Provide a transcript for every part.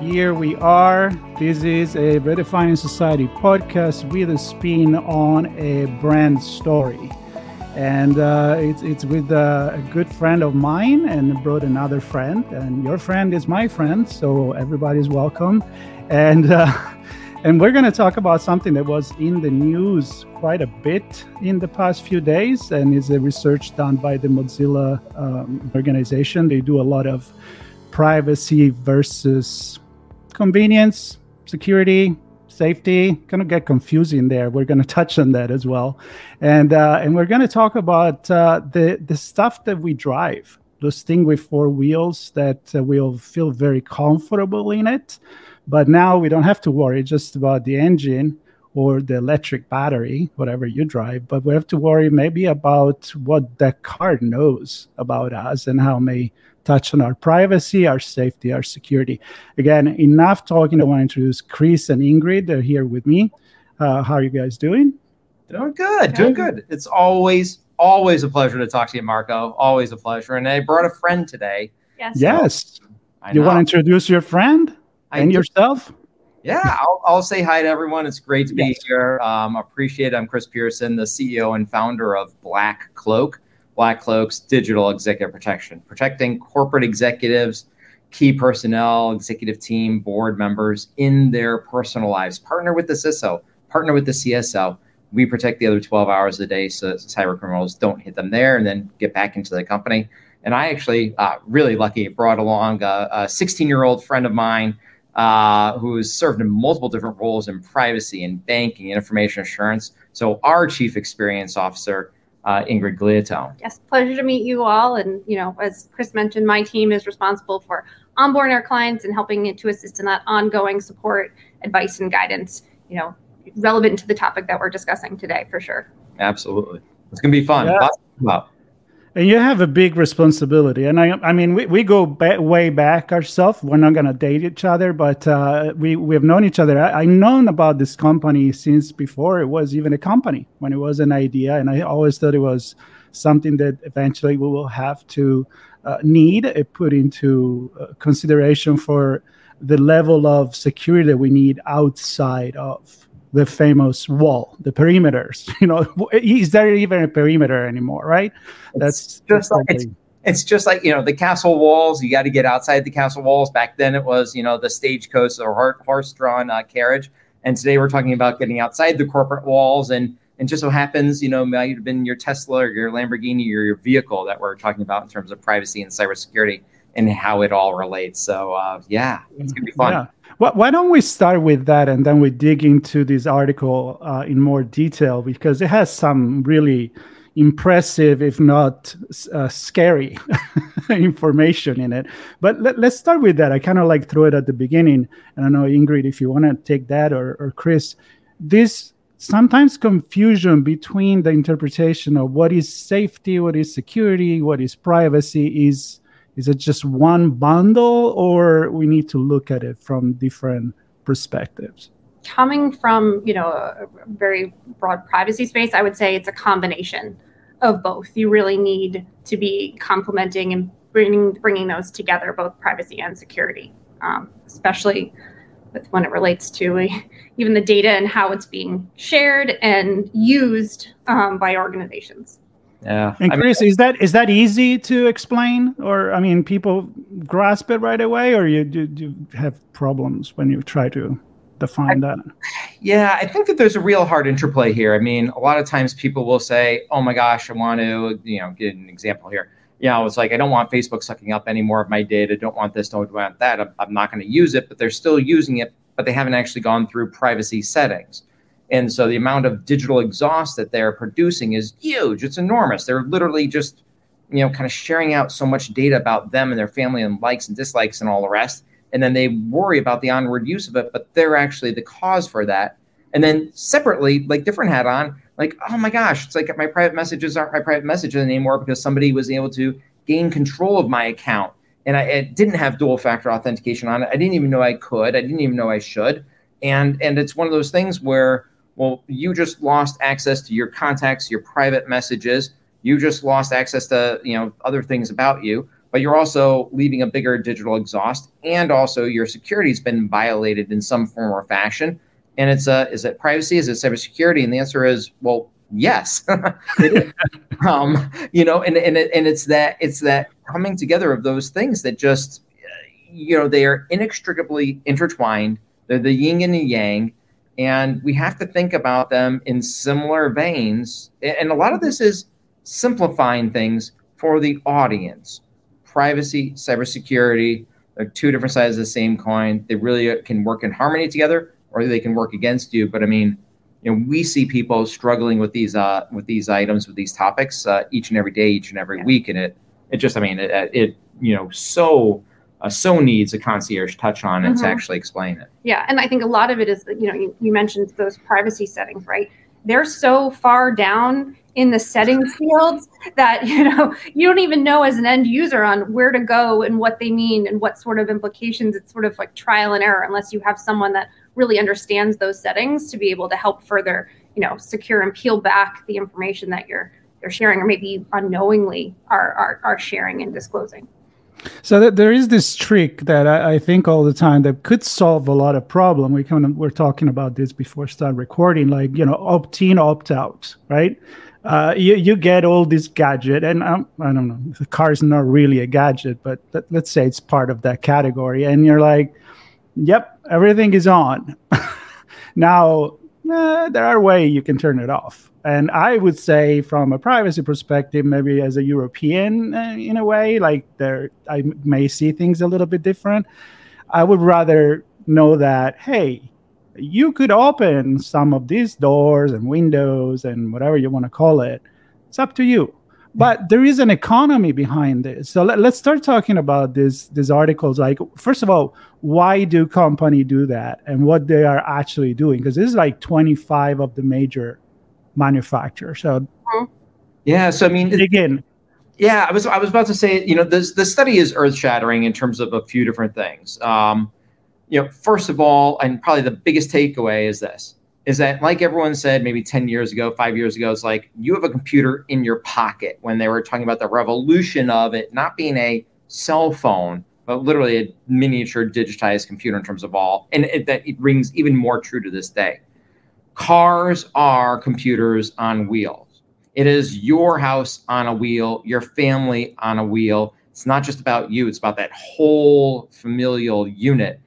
Here we are. This is a Redefining Society podcast with a spin on a brand story. And uh, it's, it's with uh, a good friend of mine and brought another friend. And your friend is my friend. So everybody's welcome. And, uh, and we're going to talk about something that was in the news quite a bit in the past few days. And is a research done by the Mozilla um, organization. They do a lot of privacy versus convenience, security, safety. Kind of get confusing there. We're going to touch on that as well, and uh, and we're going to talk about uh, the the stuff that we drive, those things with four wheels that uh, we'll feel very comfortable in it, but now we don't have to worry just about the engine or the electric battery, whatever you drive, but we have to worry maybe about what that car knows about us and how may touch on our privacy, our safety, our security. Again, enough talking. I want to introduce Chris and Ingrid. They're here with me. Uh, how are you guys doing? Doing good, doing good. It's always, always a pleasure to talk to you, Marco. Always a pleasure. And I brought a friend today. Yes. Yes. you want to introduce your friend I and do. yourself? Yeah, I'll, I'll, say hi to everyone. It's great to be yes. here. Um, appreciate it. I'm Chris Pierson, the CEO and founder of Black Cloak. Black Cloak's digital executive protection, protecting corporate executives, key personnel, executive team, board members in their personal lives. Partner with the CISO, partner with the CSO. We protect the other 12 hours a day so cyber criminals don't hit them there and then get back into the company. And I actually, uh, really lucky, brought along a 16 year old friend of mine uh, who's served in multiple different roles in privacy and banking and information assurance. So, our chief experience officer uh, Ingrid Gliottone. Yes, pleasure to meet you all. And, you know, as Chris mentioned, my team is responsible for onboarding our clients and helping to assist in that ongoing support, advice, and guidance, you know, relevant to the topic that we're discussing today for sure. Absolutely. It's going to be fun. Yeah and you have a big responsibility. And i i mean we, we go ba- way back ourselves. We're not going to date each other but uh, we we have known each other. I, I known about this company since before it was even a company when it was an idea. And i always thought it was something that eventually we will have to uh, need uh, put into uh, consideration for the level of security that we need outside of the famous wall, the perimeters. You know, is there even a perimeter anymore? Right? That's just like it's, it's, just like you know the castle walls. You got to get outside the castle walls. Back then, it was you know the stagecoach or horse-drawn uh, carriage, and today we're talking about getting outside the corporate walls. And and just so happens, you know, might have been your Tesla or your Lamborghini or your vehicle that we're talking about in terms of privacy and cybersecurity and how it all relates. So uh, yeah, it's gonna be fun. Yeah. Why don't we start with that and then we dig into this article uh, in more detail because it has some really impressive, if not uh, scary, information in it. But let, us start with that. I kind of like throw it at the beginning. And I know Ingrid, if you want to take that or, or Chris, this sometimes confusion between the interpretation of what is safety, what is security, what is privacy is is it just one bundle or we need to look at it from different perspectives? Coming from you know a very broad privacy space i would say it's a combination of both. You really need to be complementing and bringing bringing those together both privacy and security um, especially with when it relates to even the data and how it's being shared and used um, by organizations yeah. And Chris, I mean, is that is that easy to explain, or I mean, people grasp it right away, or you do, do you have problems when you try to define I, that? Yeah, I think that there's a real hard interplay here. I mean, a lot of times people will say, "Oh my gosh, I want to," you know, get an example here. You know, it's like I don't want Facebook sucking up any more of my data. Don't want this. Don't want that. I'm, I'm not going to use it, but they're still using it, but they haven't actually gone through privacy settings. And so the amount of digital exhaust that they're producing is huge. It's enormous. They're literally just, you know, kind of sharing out so much data about them and their family and likes and dislikes and all the rest and then they worry about the onward use of it, but they're actually the cause for that. And then separately, like different hat on, like, oh my gosh, it's like my private messages aren't my private messages anymore because somebody was able to gain control of my account. And I, I didn't have dual factor authentication on it. I didn't even know I could. I didn't even know I should. And and it's one of those things where, well, you just lost access to your contacts, your private messages. You just lost access to, you know, other things about you but you're also leaving a bigger digital exhaust and also your security's been violated in some form or fashion. And it's a is it privacy? Is it cybersecurity? And the answer is well yes. Um, you know and, and, and it's that it's that coming together of those things that just you know they are inextricably intertwined. They're the yin and the yang and we have to think about them in similar veins and a lot of this is simplifying things for the audience privacy, cybersecurity. They're two different sides of the same coin. They really can work in harmony together, or they can work against you. But I mean, you know, we see people struggling with these uh, with these items, with these topics, uh, each and every day, each and every yeah. week, and it it just, I mean, it, it you know, so uh, so needs a concierge touch on it mm-hmm. to actually explain it. Yeah, and I think a lot of it is, that, you know, you, you mentioned those privacy settings, right? They're so far down in the settings fields that you know you don't even know as an end user on where to go and what they mean and what sort of implications it's sort of like trial and error unless you have someone that really understands those settings to be able to help further you know secure and peel back the information that you're you're sharing or maybe unknowingly are are, are sharing and disclosing so that there is this trick that I, I, think all the time that could solve a lot of problem. We kind of we're talking about this before start recording, like you know, opt in, opt out, right? uh, you, you get all this gadget and um, i don't know the car is not really a gadget but th- let's say it's part of that category and you're like yep everything is on now uh, there are ways you can turn it off and i would say from a privacy perspective maybe as a european uh, in a way like there i may see things a little bit different i would rather know that hey you could open some of these doors and windows and whatever you want to call it. It's up to you. But there is an economy behind this. So let, us start talking about this these articles. Like, first of all, why do company do that and what they are actually doing? Because this is like 25 of the major manufacturers. So yeah, so I mean again. Yeah, I was I was about to say, you know, this the study is earth shattering in terms of a few different things. Um, you know, first of all, and probably the biggest takeaway is this is that like everyone said maybe 10 years ago, five years ago, it's like you have a computer in your pocket when they were talking about the revolution of it not being a cell phone, but literally a miniature digitized computer in terms of all. And it, that it rings even more true to this day. Cars are computers on wheels. It is your house on a wheel, your family on a wheel. It's not just about you, it's about that whole familial unit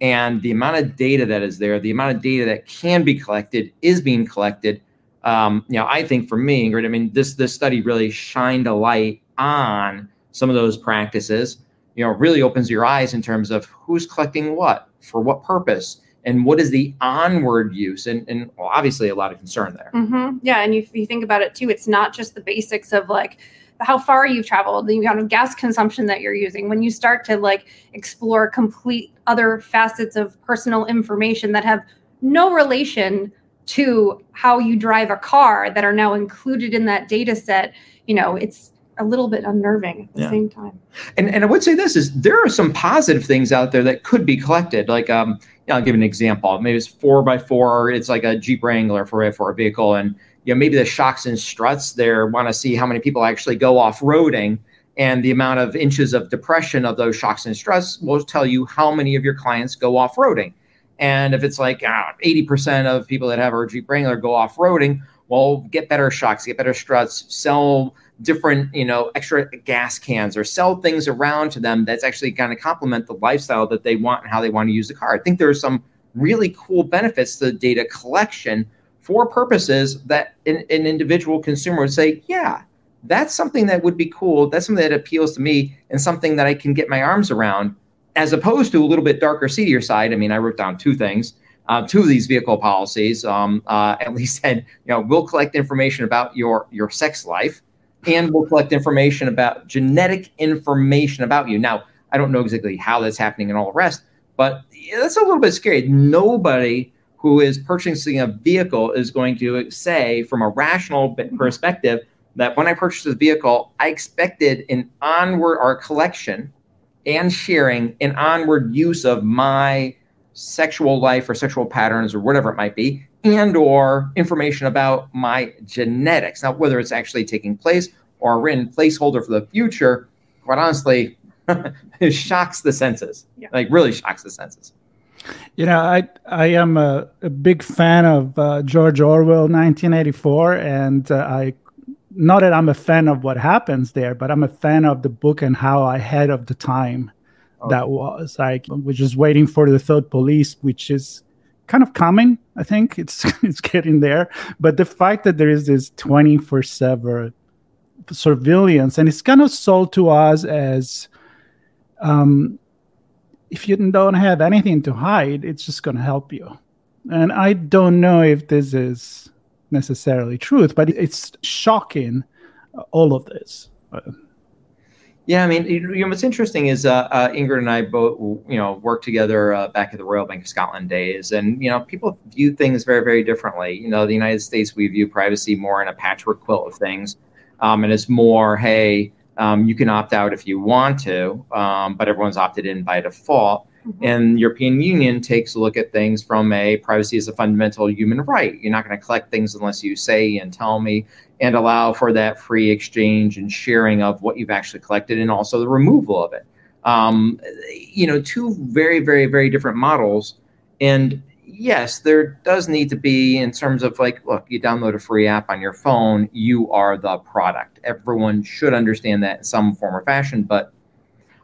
and the amount of data that is there, the amount of data that can be collected is being collected. Um, you know, I think for me, Ingrid, I mean, this this study really shined a light on some of those practices. You know, really opens your eyes in terms of who's collecting what for what purpose and what is the onward use and, and well, obviously a lot of concern there mm-hmm. yeah and you, you think about it too it's not just the basics of like how far you've traveled, the amount of gas consumption that you're using. When you start to like explore complete other facets of personal information that have no relation to how you drive a car that are now included in that data set, you know, it's a little bit unnerving at the yeah. same time. And and I would say this is there are some positive things out there that could be collected. Like um, you know, I'll give an example. Maybe it's four by four. It's like a Jeep Wrangler for for a vehicle, and you know maybe the shocks and struts there want to see how many people actually go off roading and the amount of inches of depression of those shocks and struts will tell you how many of your clients go off roading and if it's like uh, 80% of people that have a jeep wrangler go off roading well get better shocks get better struts sell different you know extra gas cans or sell things around to them that's actually going to complement the lifestyle that they want and how they want to use the car i think there's some really cool benefits to data collection for purposes that an, an individual consumer would say, yeah, that's something that would be cool. That's something that appeals to me and something that I can get my arms around, as opposed to a little bit darker, seedier side. I mean, I wrote down two things. Uh, two of these vehicle policies um, uh, at least said, you know, we'll collect information about your your sex life, and we'll collect information about genetic information about you. Now, I don't know exactly how that's happening and all the rest, but that's a little bit scary. Nobody who is purchasing a vehicle is going to say, from a rational mm-hmm. perspective, that when I purchased this vehicle, I expected an onward or collection and sharing an onward use of my sexual life or sexual patterns or whatever it might be and or information about my genetics now whether it's actually taking place or a written placeholder for the future quite honestly it shocks the senses yeah. like really shocks the senses you know i i am a, a big fan of uh, george orwell 1984 and uh, i not that I'm a fan of what happens there, but I'm a fan of the book and how ahead of the time oh. that was. Like we're just waiting for the thought police, which is kind of coming. I think it's it's getting there. But the fact that there is this 24 seven surveillance and it's kind of sold to us as um, if you don't have anything to hide, it's just going to help you. And I don't know if this is necessarily truth, but it's shocking uh, all of this. Yeah, I mean, you know, what's interesting is uh, uh, Ingrid and I both, you know, worked together uh, back at the Royal Bank of Scotland days, and you know, people view things very, very differently. You know, the United States we view privacy more in a patchwork quilt of things, um, and it's more, hey, um, you can opt out if you want to, um, but everyone's opted in by default. Mm-hmm. And European Union takes a look at things from a privacy as a fundamental human right. You're not going to collect things unless you say and tell me and allow for that free exchange and sharing of what you've actually collected and also the removal of it. Um, you know, two very, very, very different models. And yes, there does need to be, in terms of like, look, you download a free app on your phone, you are the product. Everyone should understand that in some form or fashion. But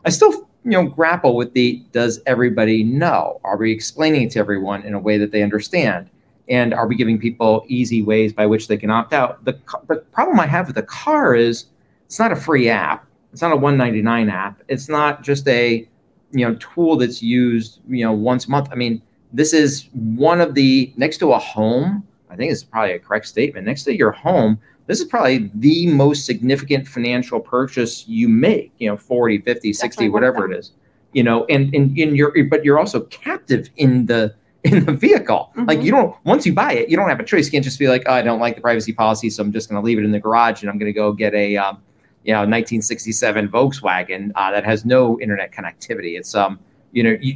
I still you know grapple with the does everybody know? Are we explaining it to everyone in a way that they understand? And are we giving people easy ways by which they can opt out? The, the problem i have with the car is it's not a free app. It's not a 199 app. It's not just a you know tool that's used you know once a month. I mean this is one of the next to a home i think it's probably a correct statement next to your home this is probably the most significant financial purchase you make, you know, 40, 50, 60, whatever it is. You know, and and in your but you're also captive in the in the vehicle. Mm-hmm. Like you don't once you buy it, you don't have a choice. You can't just be like, oh, I don't like the privacy policy, so I'm just going to leave it in the garage and I'm going to go get a um, you know 1967 Volkswagen uh, that has no internet connectivity. It's um you know you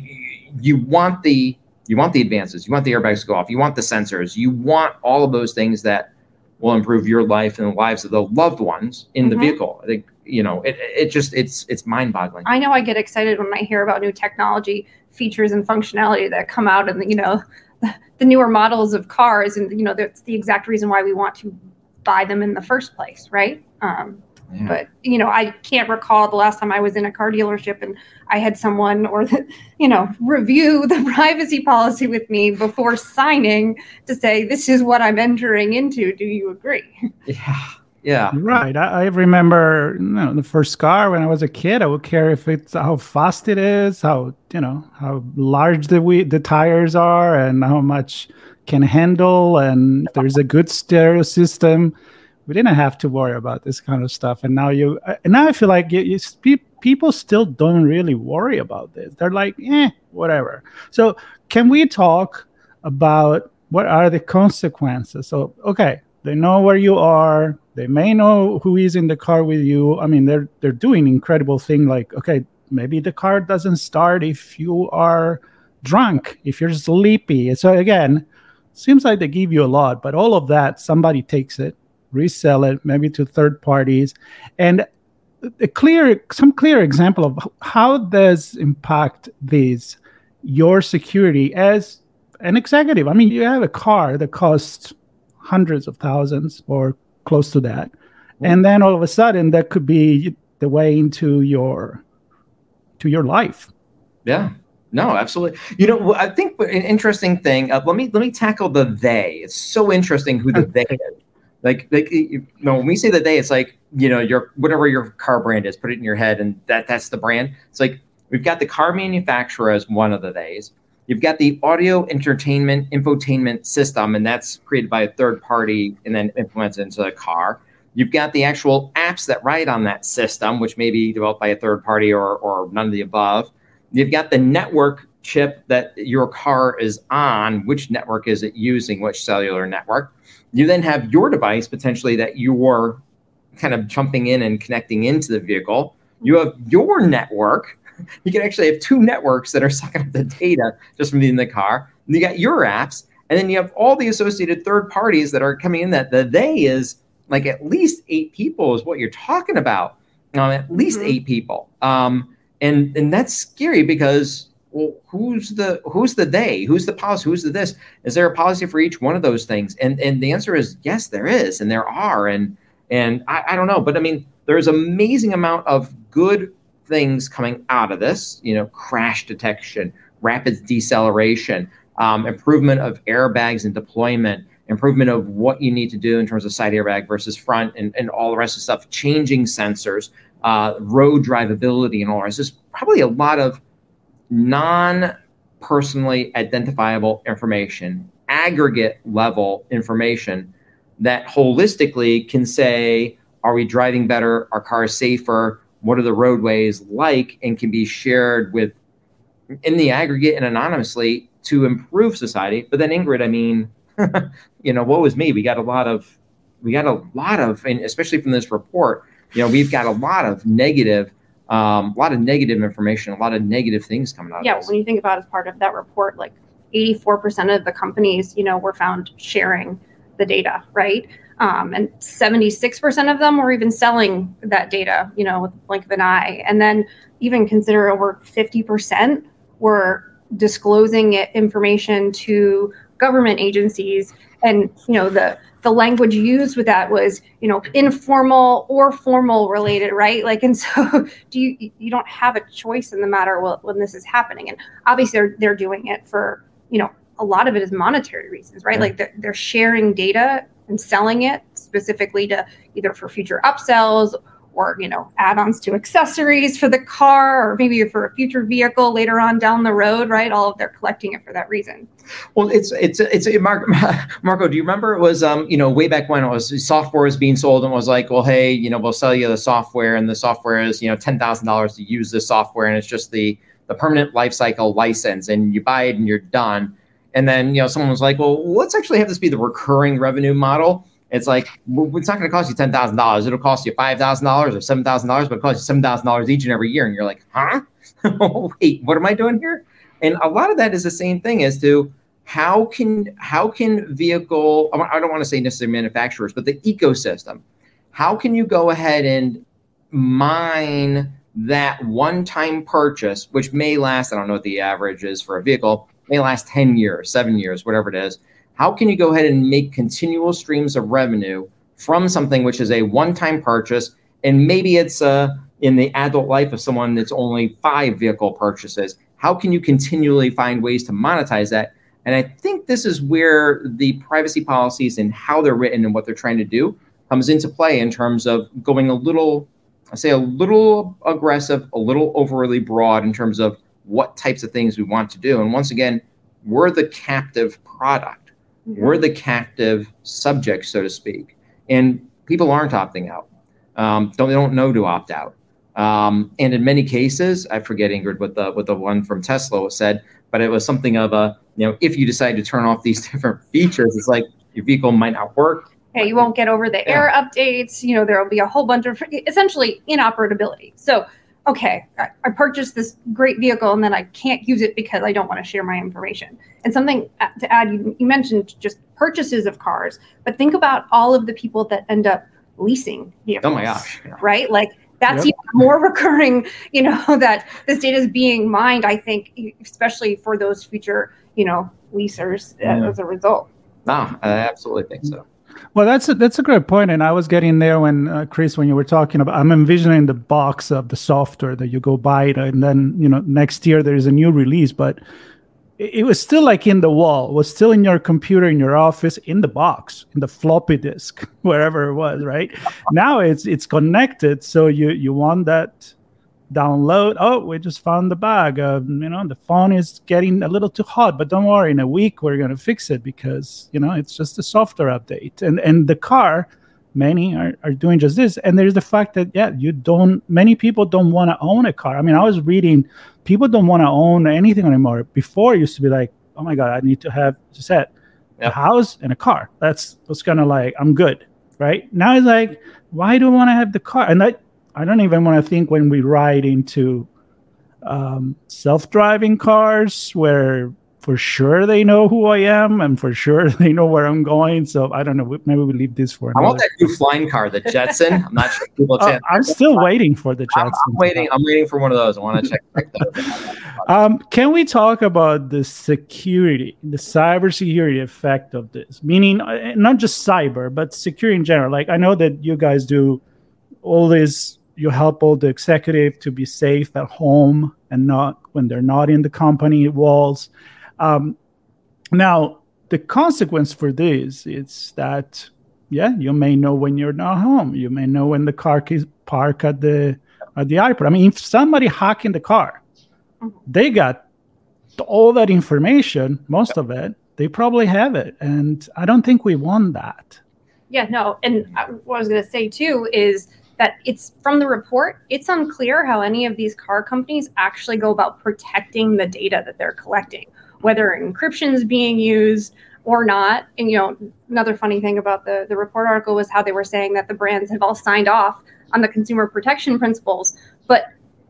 you want the you want the advances, you want the airbags to go off, you want the sensors, you want all of those things that will improve your life and the lives of the loved ones in mm-hmm. the vehicle. I think you know it, it just it's it's mind boggling. I know I get excited when I hear about new technology features and functionality that come out and you know the newer models of cars and you know that's the exact reason why we want to buy them in the first place, right? Um, yeah. But you know, I can't recall the last time I was in a car dealership and I had someone or the, you know review the privacy policy with me before signing to say this is what I'm entering into. Do you agree? Yeah. Yeah. Right. I, I remember you know, the first car when I was a kid. I would care if it's how fast it is, how you know how large the we, the tires are, and how much can handle, and there's a good stereo system we didn't have to worry about this kind of stuff. And now you uh, and now i feel like you, you, people still don't really worry about this. They're like eh whatever. So can we talk about what are the consequences? So okay they know where you are. They may know who is in the car with you. I mean they're they're doing incredible thing like okay maybe the car doesn't start if you are drunk if you're sleepy. So again seems like they give you a lot but all of that somebody takes it resell it maybe to third parties and a clear some clear example of how does impact these your security as an executive i mean you have a car that costs hundreds of thousands or close to that and then all of a sudden that could be the way into your to your life yeah No, absolutely. You know, I think an interesting thing. Uh, let me let me tackle the they. It's so interesting who the they is. Like, like you know, when we say the they, it's like you know, your whatever your car brand is, put it in your head, and that that's the brand. It's like we've got the car manufacturer as one of the days. You've got the audio entertainment infotainment system, and that's created by a third party and then implemented into the car. You've got the actual apps that ride on that system, which may be developed by a third party or, or none of the above. You've got the network chip that your car is on. Which network is it using? Which cellular network? You then have your device potentially that you're kind of jumping in and connecting into the vehicle. You have your network. You can actually have two networks that are sucking up the data just from being in the car. And you got your apps, and then you have all the associated third parties that are coming in. That the they is like at least eight people is what you're talking about. Um, at least mm-hmm. eight people. Um, and and that's scary because well, who's the who's the they? Who's the policy? Who's the this? Is there a policy for each one of those things? And and the answer is yes, there is, and there are. And and I, I don't know, but I mean, there's amazing amount of good things coming out of this. You know, crash detection, rapid deceleration, um, improvement of airbags and deployment, improvement of what you need to do in terms of side airbag versus front, and, and all the rest of stuff. Changing sensors, uh, road drivability, and all the rest. There's probably a lot of non personally identifiable information, aggregate level information that holistically can say, are we driving better? Are cars safer? What are the roadways like? And can be shared with in the aggregate and anonymously to improve society. But then Ingrid, I mean, you know, what was me? We got a lot of, we got a lot of, and especially from this report, you know, we've got a lot of negative, um, a lot of negative information, a lot of negative things coming out. Yeah, when you think about it, as part of that report, like 84% of the companies, you know, were found sharing the data, right? Um, and 76% of them were even selling that data, you know, with the blink of an eye. And then even consider over 50% were disclosing information to government agencies. And, you know, the the language used with that was, you know, informal or formal related, right? Like, and so do you you don't have a choice in the matter when this is happening. And obviously they're they're doing it for, you know, a lot of it is monetary reasons, right? Yeah. Like they're, they're sharing data and selling it specifically to either for future upsells or you know add-ons to accessories for the car or maybe for a future vehicle later on down the road right? All of they're collecting it for that reason. Well it's it's it's Marco, Marco do you remember it was um you know way back when it was software was being sold and was like well hey you know we'll sell you the software and the software is you know $10,000 to use the software and it's just the the permanent lifecycle license and you buy it and you're done. And then, you know, someone was like, well, let's actually have this be the recurring revenue model. It's like, it's not going to cost you $10,000. It'll cost you $5,000 or $7,000, but it costs you $7,000 each and every year. And you're like, huh? Wait, what am I doing here? And a lot of that is the same thing as to how can, how can vehicle, I don't want to say necessarily manufacturers, but the ecosystem, how can you go ahead and mine that one-time purchase, which may last, I don't know what the average is for a vehicle, may last 10 years, seven years, whatever it is. How can you go ahead and make continual streams of revenue from something which is a one time purchase? And maybe it's uh, in the adult life of someone that's only five vehicle purchases. How can you continually find ways to monetize that? And I think this is where the privacy policies and how they're written and what they're trying to do comes into play in terms of going a little, I say a little aggressive, a little overly broad in terms of what types of things we want to do. And once again, we're the captive product. Mm-hmm. We're the captive subject, so to speak. And people aren't opting out. Um, don't they don't know to opt out. Um, and in many cases, I forget Ingrid what the what the one from Tesla said, but it was something of a you know if you decide to turn off these different features, it's like your vehicle might not work. Yeah, you won't get over the yeah. air updates. You know there will be a whole bunch of essentially inoperability. So okay, I, purchased this great vehicle and then I can't use it because I don't want to share my information. And something uh, to add, you, you mentioned just purchases of cars, but think about all of the people that end up leasing vehicles. Oh my gosh. Yeah. Right? Like that's yep. even more recurring, you know, that this data is being mined, I think, especially for those future, you know, leasers uh, yeah. as a result. No, I absolutely think so. Well, that's a, that's a great point, and I was getting there when uh, Chris, when you were talking about, I'm envisioning the box of the software that you go buy it, and then you know next year there is a new release, but it, it was still like in the wall, was still in your computer in your office, in the box, in the floppy disk, wherever it was. Right now, it's it's connected, so you you want that download. Oh, we just found the bag. Uh, you know, the phone is getting a little too hot, but don't worry. In a week, we're gonna fix it because you know it's just a software update. And and the car, many are, are doing just this. And there's the fact that yeah, you don't. Many people don't want to own a car. I mean, I was reading, people don't want to own anything anymore. Before it used to be like, oh my god, I need to have just set a house and a car. That's what's kind of like I'm good, right? Now it's like, why do I want to have the car? And that I don't even want to think when we ride into um, self-driving cars where for sure they know who I am and for sure they know where I'm going. So I don't know. Maybe we leave this for. I want that new flying car, the Jetson. I'm not sure people. Uh, I'm still waiting for the Jetson. I'm, I'm, waiting. I'm waiting for one of those. I want to check, check um, can we talk about the security, the cybersecurity effect of this? Meaning, uh, not just cyber, but security in general. Like I know that you guys do all this you help all the executive to be safe at home and not when they're not in the company walls. Um, now, the consequence for this is that yeah, you may know when you're not home. You may know when the car is parked at the at the airport. I mean, if somebody hacking the car, they got all that information, most of it. They probably have it, and I don't think we want that. Yeah, no. And what I was going to say too is that it's from the report, it's unclear how any of these car companies actually go about protecting the data that they're collecting, whether encryption is being used or not. And you know, another funny thing about the the report article was how they were saying that the brands have all signed off on the consumer protection principles, but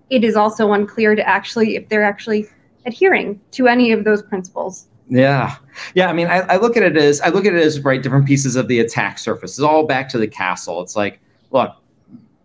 it is also unclear to actually if they're actually adhering to any of those principles. Yeah, yeah. I mean, I, I, look at it as I look at it as right different pieces of the attack surface. It's all back to the castle. It's like, look,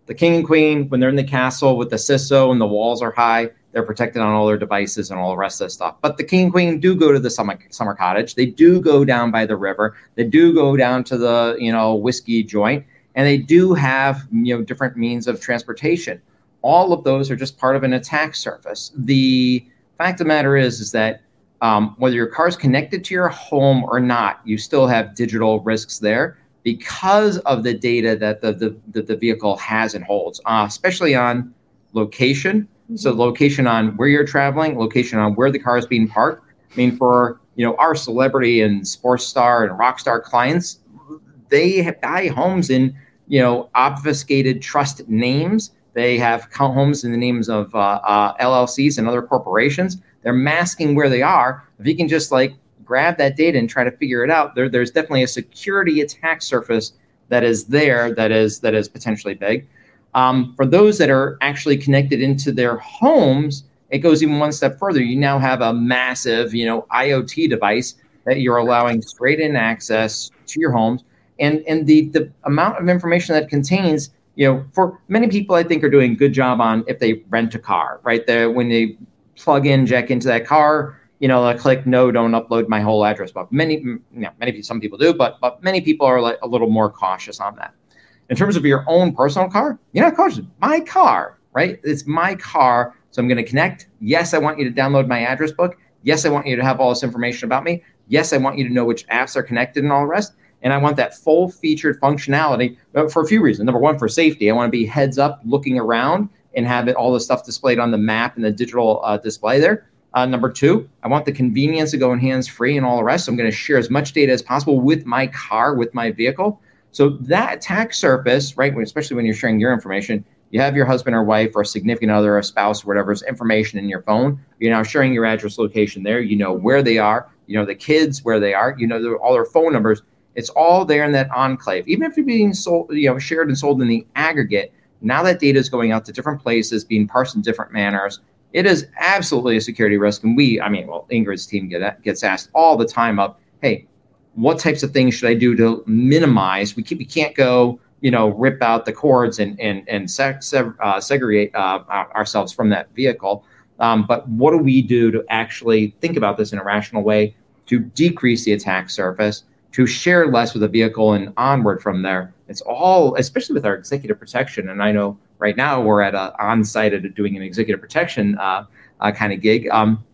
the king and queen, when they're in the castle with the CISO and the walls are high, they're protected on all their devices and all the rest of the stuff. But the king and queen do go to the summer, summer cottage. They do go down by the river. They do go down to the you know whiskey joint, and they do have you know different means of transportation. All of those are just part of an attack surface. The fact of the matter is, is that um, whether your car is connected to your home or not, you still have digital risks there because of the data that the, the, the, the vehicle has and holds, uh, especially on location. Mm-hmm. So location on where you're traveling, location on where the car is being parked. I mean, for you know our celebrity and sports star and rock star clients, they buy homes in you know obfuscated trust names. They have homes in the names of uh, uh, LLCs and other corporations. They're masking where they are. If you can just like grab that data and try to figure it out, there, there's definitely a security attack surface that is there that is that is potentially big. Um, for those that are actually connected into their homes, it goes even one step further. You now have a massive, you know, IoT device that you're allowing straight in access to your homes, and and the the amount of information that contains, you know, for many people, I think are doing a good job on if they rent a car, right? There when they plug in, jack into that car, you know, I click no, don't upload my whole address book. Many, you know, many some people do, but but many people are like a little more cautious on that. In terms of your own personal car, you're not cautious. My car, right? It's my car, so I'm going to connect. Yes, I want you to download my address book. Yes, I want you to have all this information about me. Yes, I want you to know which apps are connected and all the rest. And I want that full featured functionality for a few reasons. Number one, for safety. I want to be heads up looking around and have it all the stuff displayed on the map and the digital uh, display there. Uh, number two, I want the convenience of going hands free and all the rest. So I'm going to share as much data as possible with my car, with my vehicle. So that attack surface, right, especially when you're sharing your information, you have your husband or wife or a significant other, or a spouse, or whatever's information in your phone. You're now sharing your address location there. You know where they are. You know the kids where they are. You know all their phone numbers. It's all there in that enclave. Even if you're being sold, you know, shared and sold in the aggregate, now that data is going out to different places, being parsed in different manners it is absolutely a security risk. And we, I mean, well, Ingrid's team get, gets asked all the time of, hey, what types of things should I do to minimize? We, keep, we can't go, you know, rip out the cords and and and uh, segregate uh, ourselves from that vehicle. Um, but what do we do to actually think about this in a rational way to decrease the attack surface, to share less with the vehicle and onward from there. It's all, especially with our executive protection. And I know right now we're at a on-site at doing an executive protection uh, uh, kind of gig. Um,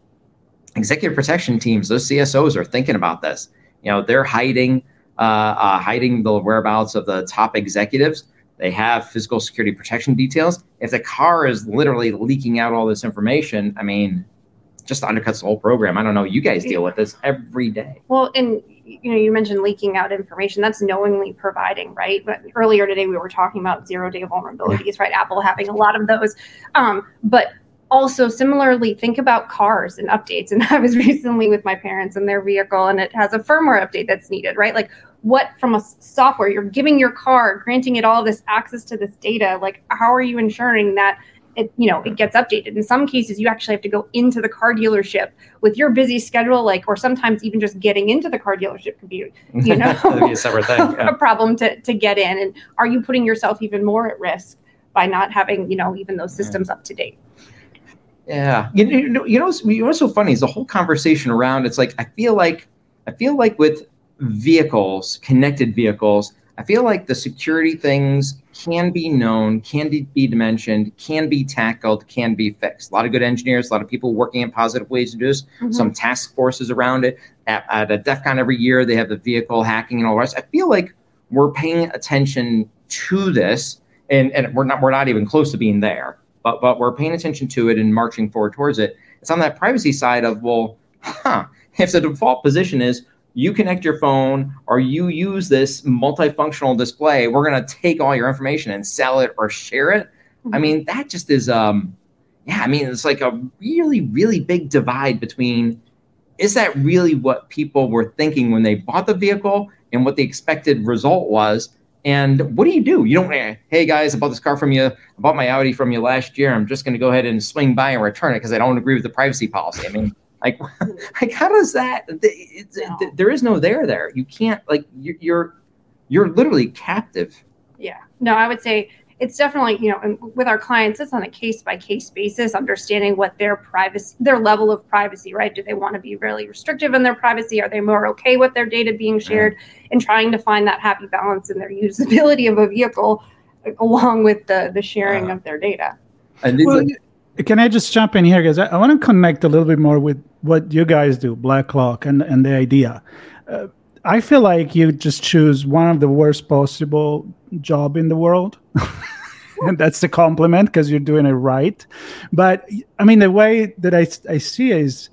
executive protection teams, those CSOs are thinking about this. You know, they're hiding uh, uh, hiding the whereabouts of the top executives. They have physical security protection details. If the car is literally leaking out all this information, I mean, just undercuts the whole program. I don't know. You guys deal with this every day. Well, and you know, you mentioned leaking out information. That's knowingly providing, right? But earlier today we were talking about zero day vulnerabilities, right? Apple having a lot of those. Um, but also similarly think about cars and updates and i was recently with my parents in their vehicle and it has a firmware update that's needed right like what from a software you're giving your car granting it all this access to this data like how are you ensuring that it you know it gets updated in some cases you actually have to go into the car dealership with your busy schedule like or sometimes even just getting into the car dealership could be you know be a separate thing yeah. a problem to, to get in and are you putting yourself even more at risk by not having you know even those systems up to date yeah, you, you know, you know, what's, you know what's so funny is the whole conversation around. It's like I feel like I feel like with vehicles, connected vehicles, I feel like the security things can be known, can be, dimensioned, can be tackled, can be fixed. A lot of good engineers, a lot of people working in positive ways to do this. Mm-hmm. Some task forces around it. At, at a DEF CON every year, they have the vehicle hacking and all the rest. I feel like we're paying attention to this, and, and we're not we're not even close to being there but but we're paying attention to it and marching forward towards it. It's on that privacy side of well, huh, if the default position is you connect your phone or you use this multifunctional display, we're going to take all your information and sell it or share it. Mm-hmm. I mean, that just is um yeah, I mean, it's like a really really big divide between is that really what people were thinking when they bought the vehicle and what the expected result was and what do you do? You don't, hey guys, I bought this car from you. I bought my Audi from you last year. I'm just going to go ahead and swing by and return it because I don't agree with the privacy policy. I mean, like, like how does that? No. There is no there there. You can't like you're you're literally captive. Yeah. No, I would say it's definitely you know with our clients it's on a case by case basis understanding what their privacy their level of privacy right do they want to be really restrictive in their privacy are they more okay with their data being shared and trying to find that happy balance in their usability of a vehicle along with the the sharing uh, of their data well, can i just jump in here guys? I, I, want to connect a little bit more with what you guys do BlackCloak and and the idea uh, I feel like you just choose one of the worst possible job in the world. and that's the compliment because you're doing it right. But I mean, the way that I, I see is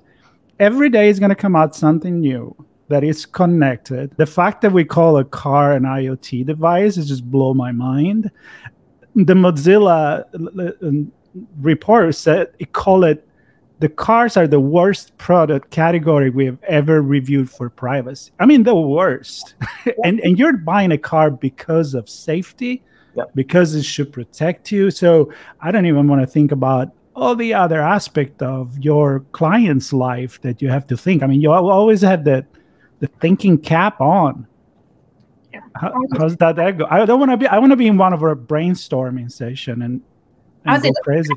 every day is going to come out something new that is connected. The fact that we call a car an IoT device is just blow my mind. The Mozilla report said it call it the cars are the worst product category we have ever reviewed for privacy. I mean, the worst. and and you're buying a car because of safety, yep. because it should protect you. So I don't even want to think about all the other aspect of your client's life that you have to think. I mean, you always have the the thinking cap on. Yeah. How, how's that, that go? I don't want to be. I want to be in one of our brainstorming session and, go crazy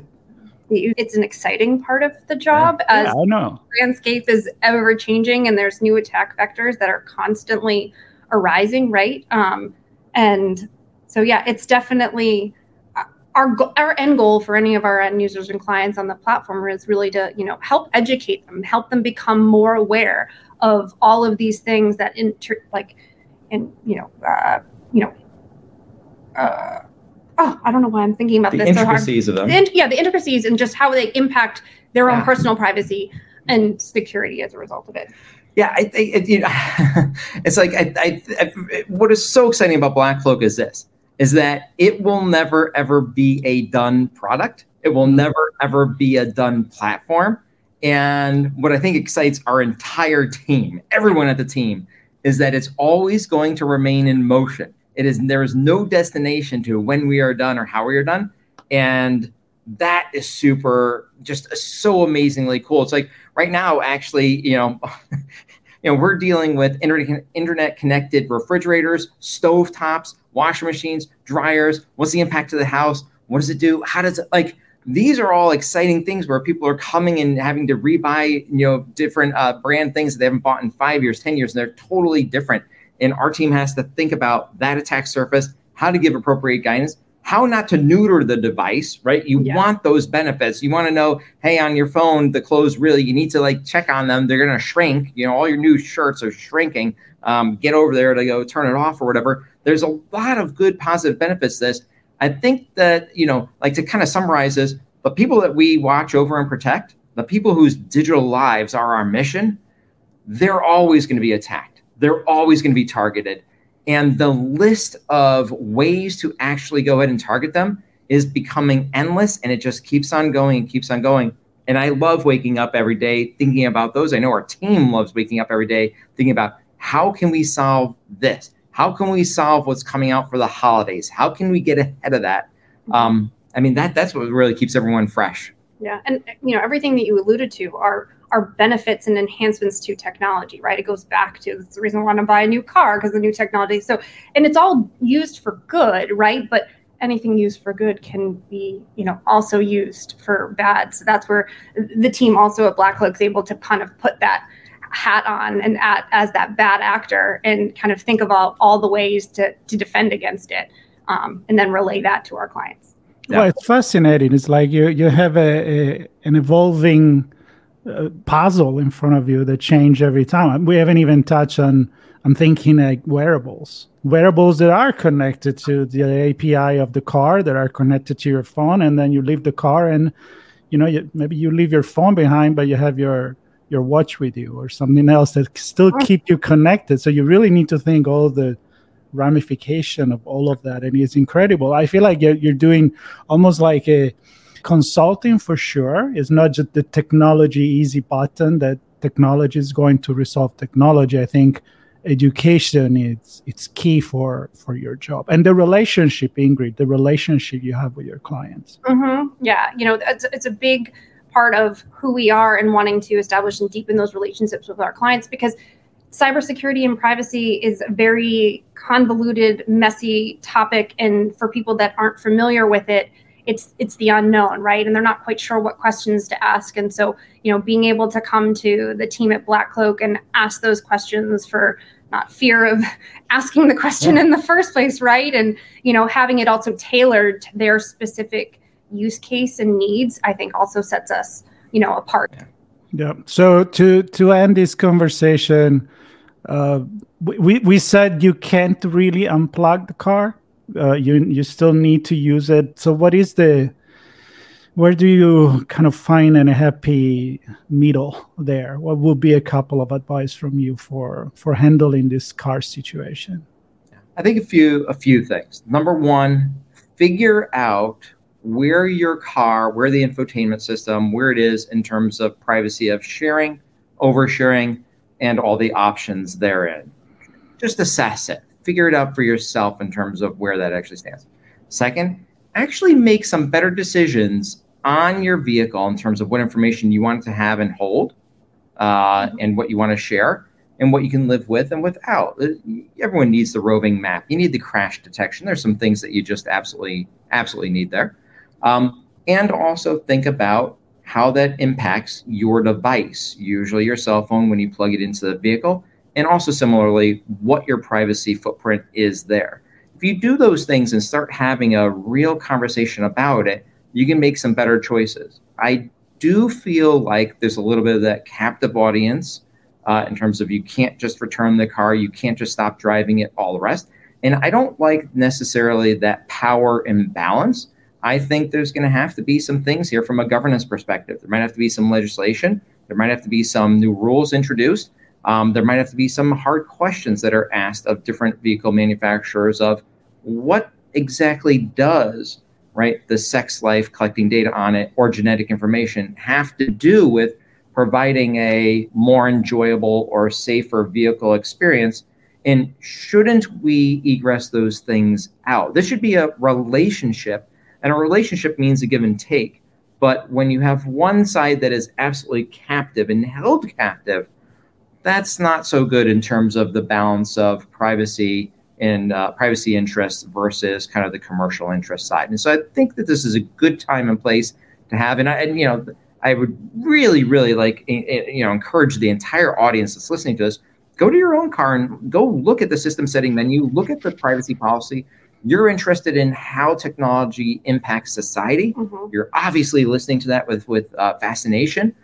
it's an exciting part of the job yeah, as yeah, I know. landscape is ever changing and there's new attack vectors that are constantly arising, right? Um, and so, yeah, it's definitely uh, our our end goal for any of our end users and clients on the platform is really to you know help educate them, help them become more aware of all of these things that inter like, and you know, uh, you know. Uh, oh, I don't know why I'm thinking about this. the this. intricacies of them. The, yeah, the intricacies and just how they impact their own personal privacy and security as a result of it. Yeah, I think it, you know, it's like I, I, I, what is so exciting about BlackCloak is this: is that it will never ever be a done product. It will mm-hmm. never ever be a done platform. And what I think excites our entire team, everyone at the team, is that it's always going to remain in motion it is there is no destination to when we are done or how we are done, and that is super just so amazingly cool. It's like right now, actually, you know. you know, we're dealing with internet, internet connected refrigerators, stove tops, washing machines, dryers. What's the impact to the house? What does it do? How does it like? These are all exciting things where people are coming and having to rebuy, you know, different uh, brand things that they haven't bought in five years, ten years, and they're totally different And our team has to think about that attack surface, how to give appropriate guidance, how not to neuter the device, right? You yeah. want those benefits. You want to know, hey, on your phone, the clothes really, you need to like check on them. They're going to shrink. You know, all your new shirts are shrinking. Um, get over there to go turn it off or whatever. There's a lot of good positive benefits to this. I think that, you know, like to kind of summarize this, the people that we watch over and protect, the people whose digital lives are our mission, they're always going to be attacked. They're always going to be targeted. And the list of ways to actually go ahead and target them is becoming endless and it just keeps on going and keeps on going. And I love waking up every day thinking about those. I know our team loves waking up every day thinking about how can we solve this? How can we solve what's coming out for the holidays? How can we get ahead of that? Mm-hmm. Um, I mean, that that's what really keeps everyone fresh. Yeah, and you know everything that you alluded to are are benefits and enhancements to technology, right? It goes back to the reason I want to buy a new car because the new technology. So, and it's all used for good, right? But anything used for good can be, you know, also used for bad. So that's where the team also at BlackCloak is able to kind of put that hat on and at, as that bad actor and kind of think about all the ways to to defend against it, um, and then relay that to our clients. Yeah. Well, it's fascinating. It's like you you have a, a an evolving puzzle in front of you that change every time. We haven't even touched on. I'm thinking like wearables, wearables that are connected to the API of the car, that are connected to your phone, and then you leave the car, and you know you, maybe you leave your phone behind, but you have your your watch with you or something else that still keep you connected. So you really need to think all the ramification of all of that, and it's incredible. I feel like you're, you're doing almost like a consulting for sure is not just the technology easy button that technology is going to resolve technology. I think education is it's key for for your job and the relationship ingrid the relationship you have with your clients mm-hmm. yeah you know it's, it's a big part of who we are and wanting to establish and deepen those relationships with our clients because cybersecurity and privacy is a very convoluted messy topic and for people that aren't familiar with it it's it's the unknown right? And they're not quite sure what questions to ask. And so you know being able to come to the team at BlackCloak and ask those questions for not fear of asking the question yeah. in the first place right? And you know having it also tailored to their specific use case and needs i think also sets us you know apart. Yeah, yeah. so to to end this conversation uh, we, we said you can't really unplug the car uh, you you still need to use it. So what is the where do you kind of find a happy middle there? What would be a couple of advice from you for for handling this car situation? I think a few a few things. Number one, figure out where your car, where the infotainment system, where it is in terms of privacy of sharing, oversharing, and all the options therein. Just assess it figure it out for yourself in terms of where that actually stands. Second, actually make some better decisions on your vehicle in terms of what information you want to have and hold uh, and what you want to share and what you can live with and without. Uh, everyone needs the roving map. You need the crash detection. There's some things that you just absolutely, absolutely need there. Um, and also think about how that impacts your device, usually your cell phone when you plug it into the vehicle and also similarly what your privacy footprint is there. If you do those things and start having a real conversation about it, you can make some better choices. I do feel like there's a little bit of that captive audience uh, in terms of you can't just return the car, you can't just stop driving it, all the rest. And I don't like necessarily that power imbalance. I think there's going to have to be some things here from a governance perspective. There might have to be some legislation, there might have to be some new rules introduced um, there might have to be some hard questions that are asked of different vehicle manufacturers of what exactly does right the sex life collecting data on it or genetic information have to do with providing a more enjoyable or safer vehicle experience? And shouldn't we egress those things out? This should be a relationship and a relationship means a give and take. But when you have one side that is absolutely captive and held captive that's not so good in terms of the balance of privacy and uh, privacy interests versus kind of the commercial interest side. And so I think that this is a good time and place to have. And, I, and you know, I would really, really like you know encourage the entire audience that's listening to this. go to your own car and go look at the system setting menu, look at the privacy policy. You're interested in how technology impacts society. Mm-hmm. You're obviously listening to that with with uh, fascination.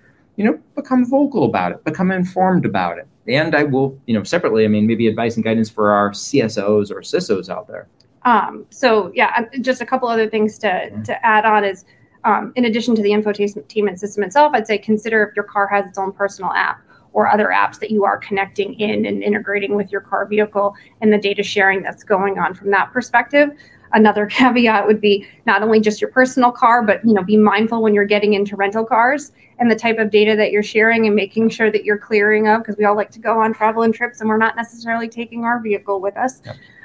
You know, become vocal about it, become informed about it, and I will, you know, separately. I mean, maybe advice and guidance for our CSOs or CISOs out there. Um, so yeah, just a couple other things to mm-hmm. to add on is um, in addition to the infotainment system itself, I'd say consider if your car has its own personal app or other apps that you are connecting in and integrating with your car vehicle and the data sharing that's going on from that perspective. Another caveat would be not only just your personal car, but you know, be mindful when you're getting into rental cars and the type of data that you're sharing and making sure that you're clearing of because we all like to go on travel and trips and we're not necessarily taking our vehicle with us.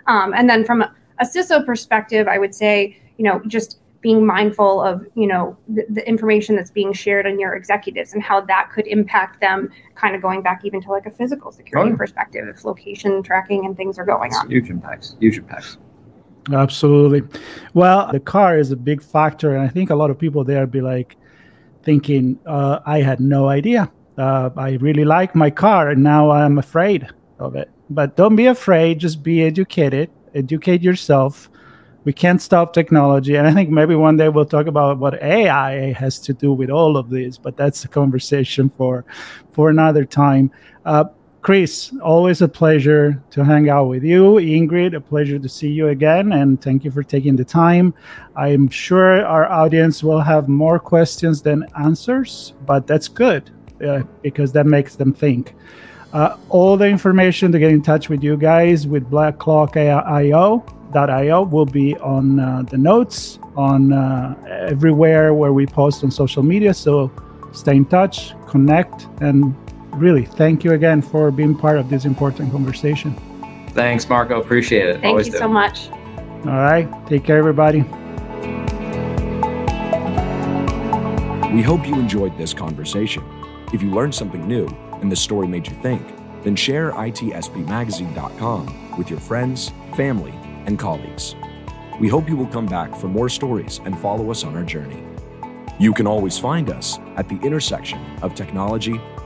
Um, and then from a, a CISO perspective, I would say, you know, just being mindful of you know the, the, information that's being shared on your executives and how that could impact them kind of going back even to like a physical security oh. perspective if location tracking and things are going on huge impacts huge impacts absolutely well the car is a big factor and i think a lot of people there be like thinking uh, i had no idea uh, i really like my car and now i'm afraid of it but don't be afraid just be educated educate yourself we can't stop technology. And I think maybe one day we'll talk about what AI has to do with all of this, but that's a conversation for for another time. Uh, Chris, always a pleasure to hang out with you. Ingrid, a pleasure to see you again, and thank you for taking the time. I'm sure our audience will have more questions than answers, but that's good uh, because that makes them think. Uh, all the information to get in touch with you guys with BlackCloak IO io will be on uh, the notes on uh, everywhere where we post on social media. So stay in touch, connect, and really thank you again for being part of this important conversation. Thanks, Marco. Appreciate it. Thank Always you do. so much. All right. Take care, everybody. We hope you enjoyed this conversation. If you learned something new and the story made you think, then share itspmagazine.com with your friends, family, and colleagues. We hope you will come back for more stories and follow us on our journey. You can always find us at the intersection of technology,